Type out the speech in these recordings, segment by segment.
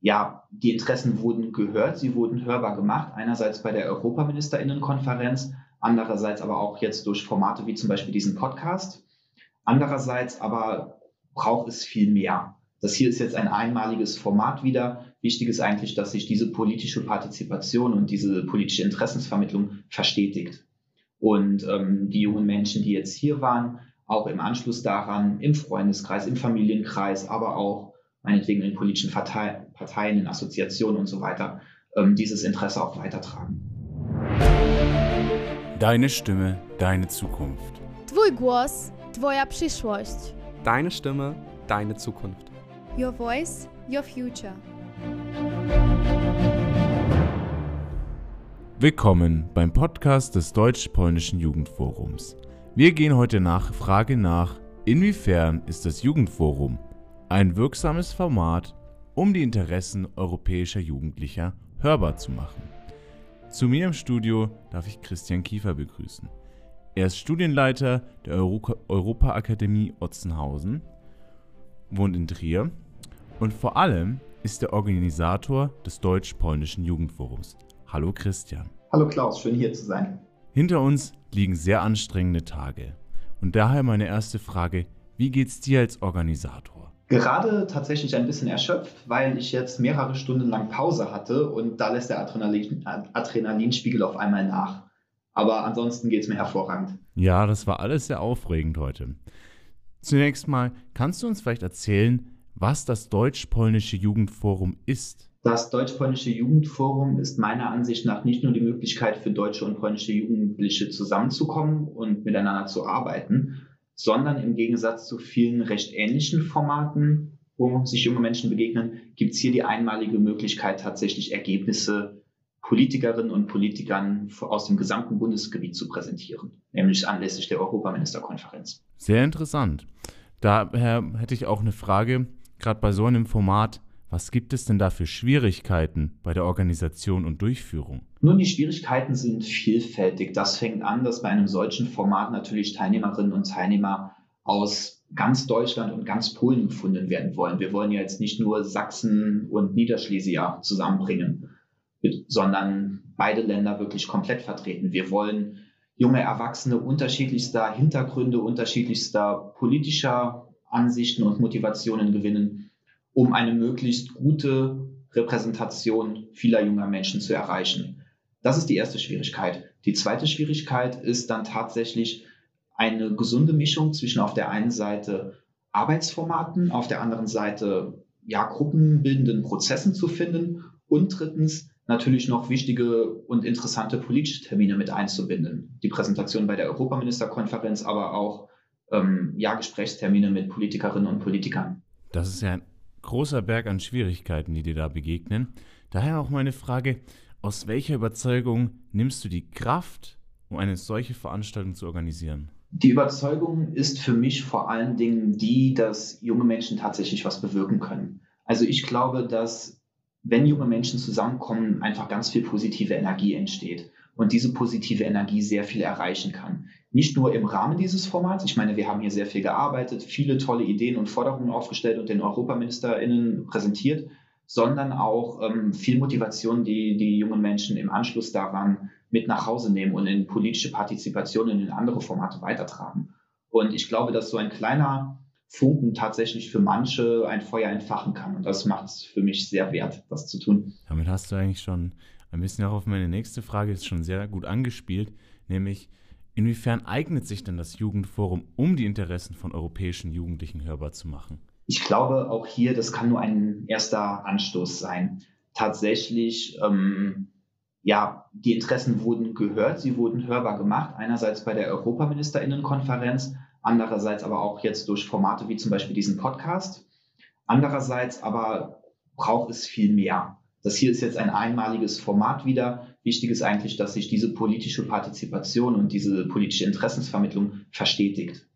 ja, die Interessen wurden gehört, sie wurden hörbar gemacht. Einerseits bei der Europaministerinnenkonferenz, andererseits aber auch jetzt durch Formate wie zum Beispiel diesen Podcast. Andererseits aber braucht es viel mehr. Das hier ist jetzt ein einmaliges Format wieder. Wichtig ist eigentlich, dass sich diese politische Partizipation und diese politische Interessensvermittlung verstetigt. Und ähm, die jungen Menschen, die jetzt hier waren, auch im Anschluss daran, im Freundeskreis, im Familienkreis, aber auch meinetwegen in politischen Parteien, in Assoziationen und so weiter, ähm, dieses Interesse auch weitertragen. Deine Stimme, deine Zukunft. Twój głos, twoja przyszłość. Deine Stimme, deine Zukunft. Your voice, your future. Willkommen beim Podcast des Deutsch-Polnischen Jugendforums. Wir gehen heute nach Frage nach, inwiefern ist das Jugendforum ein wirksames Format, um die Interessen europäischer Jugendlicher hörbar zu machen. Zu mir im Studio darf ich Christian Kiefer begrüßen. Er ist Studienleiter der Europa-Akademie Otzenhausen, wohnt in Trier und vor allem ist der Organisator des Deutsch-Polnischen Jugendforums. Hallo Christian. Hallo Klaus, schön hier zu sein. Hinter uns liegen sehr anstrengende Tage. Und daher meine erste Frage, wie geht's dir als Organisator? Gerade tatsächlich ein bisschen erschöpft, weil ich jetzt mehrere Stunden lang Pause hatte und da lässt der Adrenalin, Adrenalinspiegel auf einmal nach. Aber ansonsten geht es mir hervorragend. Ja, das war alles sehr aufregend heute. Zunächst mal, kannst du uns vielleicht erzählen, was das Deutsch-Polnische Jugendforum ist? Das Deutsch-Polnische Jugendforum ist meiner Ansicht nach nicht nur die Möglichkeit für deutsche und polnische Jugendliche zusammenzukommen und miteinander zu arbeiten, sondern im Gegensatz zu vielen recht ähnlichen Formaten, wo sich junge Menschen begegnen, gibt es hier die einmalige Möglichkeit, tatsächlich Ergebnisse Politikerinnen und Politikern aus dem gesamten Bundesgebiet zu präsentieren, nämlich anlässlich der Europaministerkonferenz. Sehr interessant. Daher hätte ich auch eine Frage, gerade bei so einem Format, was gibt es denn da für Schwierigkeiten bei der Organisation und Durchführung? Nun, die Schwierigkeiten sind vielfältig. Das fängt an, dass bei einem solchen Format natürlich Teilnehmerinnen und Teilnehmer aus ganz Deutschland und ganz Polen gefunden werden wollen. Wir wollen ja jetzt nicht nur Sachsen und Niederschlesier zusammenbringen, sondern beide Länder wirklich komplett vertreten. Wir wollen junge Erwachsene unterschiedlichster Hintergründe, unterschiedlichster politischer Ansichten und Motivationen gewinnen um eine möglichst gute Repräsentation vieler junger Menschen zu erreichen. Das ist die erste Schwierigkeit. Die zweite Schwierigkeit ist dann tatsächlich eine gesunde Mischung zwischen auf der einen Seite Arbeitsformaten, auf der anderen Seite ja, gruppenbildenden Prozessen zu finden und drittens natürlich noch wichtige und interessante politische Termine mit einzubinden. Die Präsentation bei der Europaministerkonferenz, aber auch ähm, ja, Gesprächstermine mit Politikerinnen und Politikern. Das ist ja ein großer Berg an Schwierigkeiten, die dir da begegnen. Daher auch meine Frage, aus welcher Überzeugung nimmst du die Kraft, um eine solche Veranstaltung zu organisieren? Die Überzeugung ist für mich vor allen Dingen die, dass junge Menschen tatsächlich was bewirken können. Also ich glaube, dass wenn junge Menschen zusammenkommen, einfach ganz viel positive Energie entsteht und diese positive Energie sehr viel erreichen kann. Nicht nur im Rahmen dieses Formats, ich meine, wir haben hier sehr viel gearbeitet, viele tolle Ideen und Forderungen aufgestellt und den EuropaministerInnen präsentiert, sondern auch ähm, viel Motivation, die die jungen Menschen im Anschluss daran mit nach Hause nehmen und in politische Partizipation in andere Formate weitertragen. Und ich glaube, dass so ein kleiner Funken tatsächlich für manche ein Feuer entfachen kann. Und das macht es für mich sehr wert, das zu tun. Damit hast du eigentlich schon ein bisschen auch auf meine nächste Frage ist schon sehr gut angespielt, nämlich inwiefern eignet sich denn das Jugendforum, um die Interessen von europäischen Jugendlichen hörbar zu machen? Ich glaube, auch hier, das kann nur ein erster Anstoß sein. Tatsächlich, ähm, ja, die Interessen wurden gehört, sie wurden hörbar gemacht. Einerseits bei der Europaministerinnenkonferenz, andererseits aber auch jetzt durch Formate wie zum Beispiel diesen Podcast. Andererseits aber braucht es viel mehr. Das hier ist jetzt ein einmaliges Format wieder. Wichtig ist eigentlich, dass sich diese politische Partizipation und diese politische Interessensvermittlung verstetigt.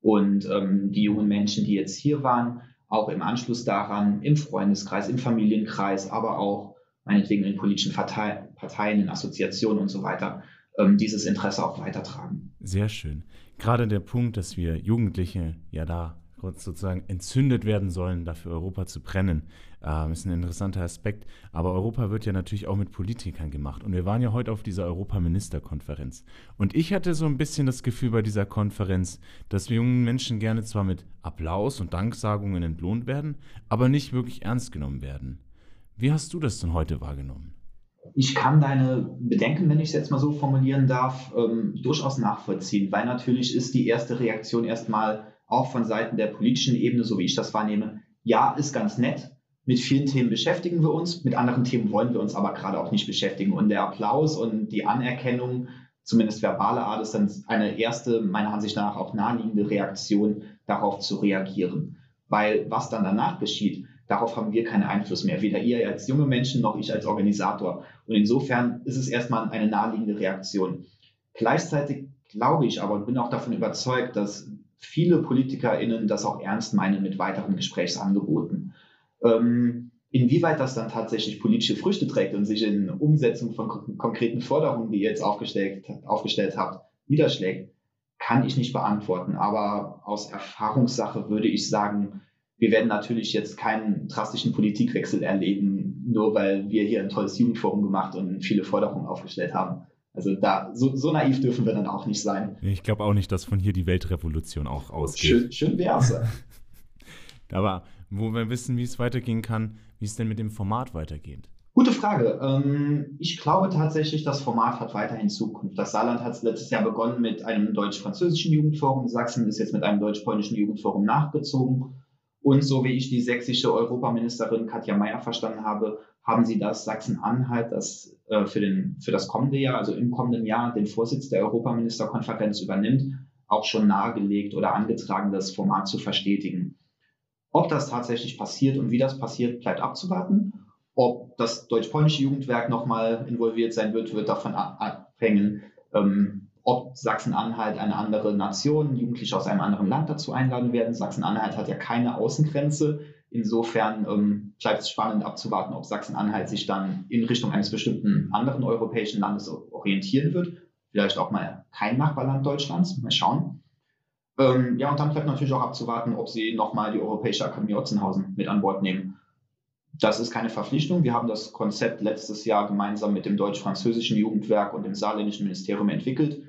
Und ähm, die jungen Menschen, die jetzt hier waren, auch im Anschluss daran, im Freundeskreis, im Familienkreis, aber auch meinetwegen in politischen Parteien, in Assoziationen und so weiter, ähm, dieses Interesse auch weitertragen. Sehr schön. Gerade der Punkt, dass wir Jugendliche ja da sozusagen entzündet werden sollen, dafür Europa zu brennen. Ähm, ist ein interessanter Aspekt. Aber Europa wird ja natürlich auch mit Politikern gemacht. Und wir waren ja heute auf dieser Europaministerkonferenz. Und ich hatte so ein bisschen das Gefühl bei dieser Konferenz, dass wir jungen Menschen gerne zwar mit Applaus und Danksagungen entlohnt werden, aber nicht wirklich ernst genommen werden. Wie hast du das denn heute wahrgenommen? Ich kann deine Bedenken, wenn ich es jetzt mal so formulieren darf, ähm, durchaus nachvollziehen, weil natürlich ist die erste Reaktion erstmal auch von Seiten der politischen Ebene, so wie ich das wahrnehme, ja, ist ganz nett. Mit vielen Themen beschäftigen wir uns, mit anderen Themen wollen wir uns aber gerade auch nicht beschäftigen. Und der Applaus und die Anerkennung, zumindest verbale Art, ist dann eine erste, meiner Ansicht nach auch naheliegende Reaktion, darauf zu reagieren. Weil was dann danach geschieht, darauf haben wir keinen Einfluss mehr, weder ihr als junge Menschen noch ich als Organisator. Und insofern ist es erstmal eine naheliegende Reaktion. Gleichzeitig glaube ich aber und bin auch davon überzeugt, dass viele PolitikerInnen das auch ernst meinen mit weiteren Gesprächsangeboten. Ähm, inwieweit das dann tatsächlich politische Früchte trägt und sich in Umsetzung von konkreten Forderungen, die ihr jetzt aufgestellt, aufgestellt habt, niederschlägt, kann ich nicht beantworten. Aber aus Erfahrungssache würde ich sagen, wir werden natürlich jetzt keinen drastischen Politikwechsel erleben, nur weil wir hier ein tolles Jugendforum gemacht und viele Forderungen aufgestellt haben. Also da, so, so, naiv dürfen wir dann auch nicht sein. Ich glaube auch nicht, dass von hier die Weltrevolution auch ausgeht. Schön, schön wär's. Aber wo wir wissen, wie es weitergehen kann, wie es denn mit dem Format weitergeht. Gute Frage. Ähm, ich glaube tatsächlich, das Format hat weiterhin Zukunft. Das Saarland hat letztes Jahr begonnen mit einem deutsch-französischen Jugendforum. Sachsen ist jetzt mit einem deutsch-polnischen Jugendforum nachgezogen. Und so wie ich die sächsische Europaministerin Katja Mayer verstanden habe, haben sie das Sachsen-Anhalt, das äh, für, den, für das kommende Jahr, also im kommenden Jahr, den Vorsitz der Europaministerkonferenz übernimmt, auch schon nahegelegt oder angetragen, das Format zu verstetigen. Ob das tatsächlich passiert und wie das passiert, bleibt abzuwarten. Ob das deutsch-polnische Jugendwerk nochmal involviert sein wird, wird davon abhängen, ähm, ob Sachsen-Anhalt eine andere Nation, Jugendliche aus einem anderen Land dazu einladen werden. Sachsen-Anhalt hat ja keine Außengrenze. Insofern ähm, bleibt es spannend abzuwarten, ob Sachsen-Anhalt sich dann in Richtung eines bestimmten anderen europäischen Landes orientieren wird. Vielleicht auch mal kein Nachbarland Deutschlands. Mal schauen. Ähm, ja, und dann bleibt natürlich auch abzuwarten, ob sie nochmal die Europäische Akademie Otzenhausen mit an Bord nehmen. Das ist keine Verpflichtung. Wir haben das Konzept letztes Jahr gemeinsam mit dem deutsch-französischen Jugendwerk und dem saarländischen Ministerium entwickelt.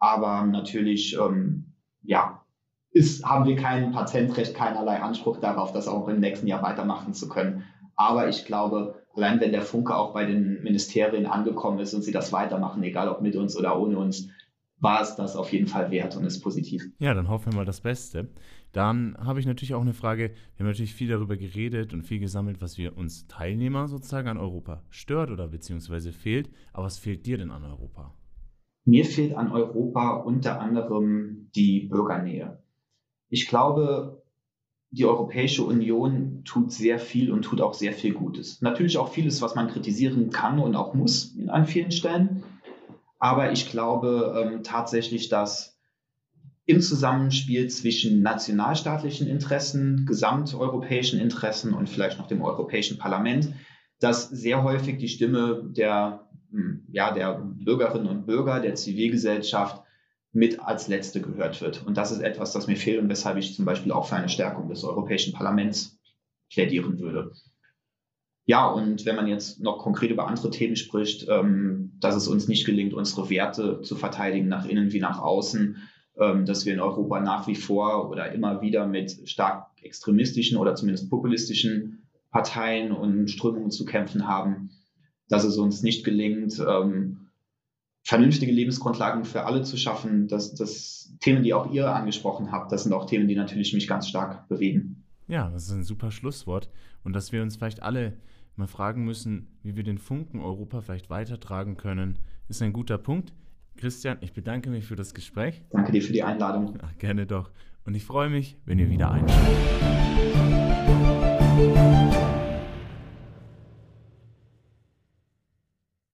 Aber natürlich, ähm, ja, ist, haben wir kein Patentrecht, keinerlei Anspruch darauf, das auch im nächsten Jahr weitermachen zu können. Aber ich glaube, allein wenn der Funke auch bei den Ministerien angekommen ist und sie das weitermachen, egal ob mit uns oder ohne uns, war es das auf jeden Fall wert und ist positiv. Ja, dann hoffen wir mal das Beste. Dann habe ich natürlich auch eine Frage. Wir haben natürlich viel darüber geredet und viel gesammelt, was wir uns Teilnehmer sozusagen an Europa stört oder beziehungsweise fehlt. Aber was fehlt dir denn an Europa? Mir fehlt an Europa unter anderem die Bürgernähe. Ich glaube, die Europäische Union tut sehr viel und tut auch sehr viel Gutes. Natürlich auch vieles, was man kritisieren kann und auch muss an vielen Stellen. Aber ich glaube ähm, tatsächlich, dass im Zusammenspiel zwischen nationalstaatlichen Interessen, gesamteuropäischen Interessen und vielleicht noch dem Europäischen Parlament, dass sehr häufig die Stimme der, hm, ja, der Bürgerinnen und Bürger, der Zivilgesellschaft mit als Letzte gehört wird. Und das ist etwas, das mir fehlt und weshalb ich zum Beispiel auch für eine Stärkung des Europäischen Parlaments plädieren würde. Ja, und wenn man jetzt noch konkret über andere Themen spricht, ähm, dass es uns nicht gelingt, unsere Werte zu verteidigen, nach innen wie nach außen, ähm, dass wir in Europa nach wie vor oder immer wieder mit stark extremistischen oder zumindest populistischen Parteien und Strömungen zu kämpfen haben, dass es uns nicht gelingt, ähm, vernünftige Lebensgrundlagen für alle zu schaffen. Das, das Themen, die auch ihr angesprochen habt, das sind auch Themen, die natürlich mich ganz stark bewegen. Ja, das ist ein super Schlusswort. Und dass wir uns vielleicht alle mal fragen müssen, wie wir den Funken Europa vielleicht weitertragen können, ist ein guter Punkt. Christian, ich bedanke mich für das Gespräch. Danke dir für die Einladung. Ach, gerne doch. Und ich freue mich, wenn ihr wieder einschaltet.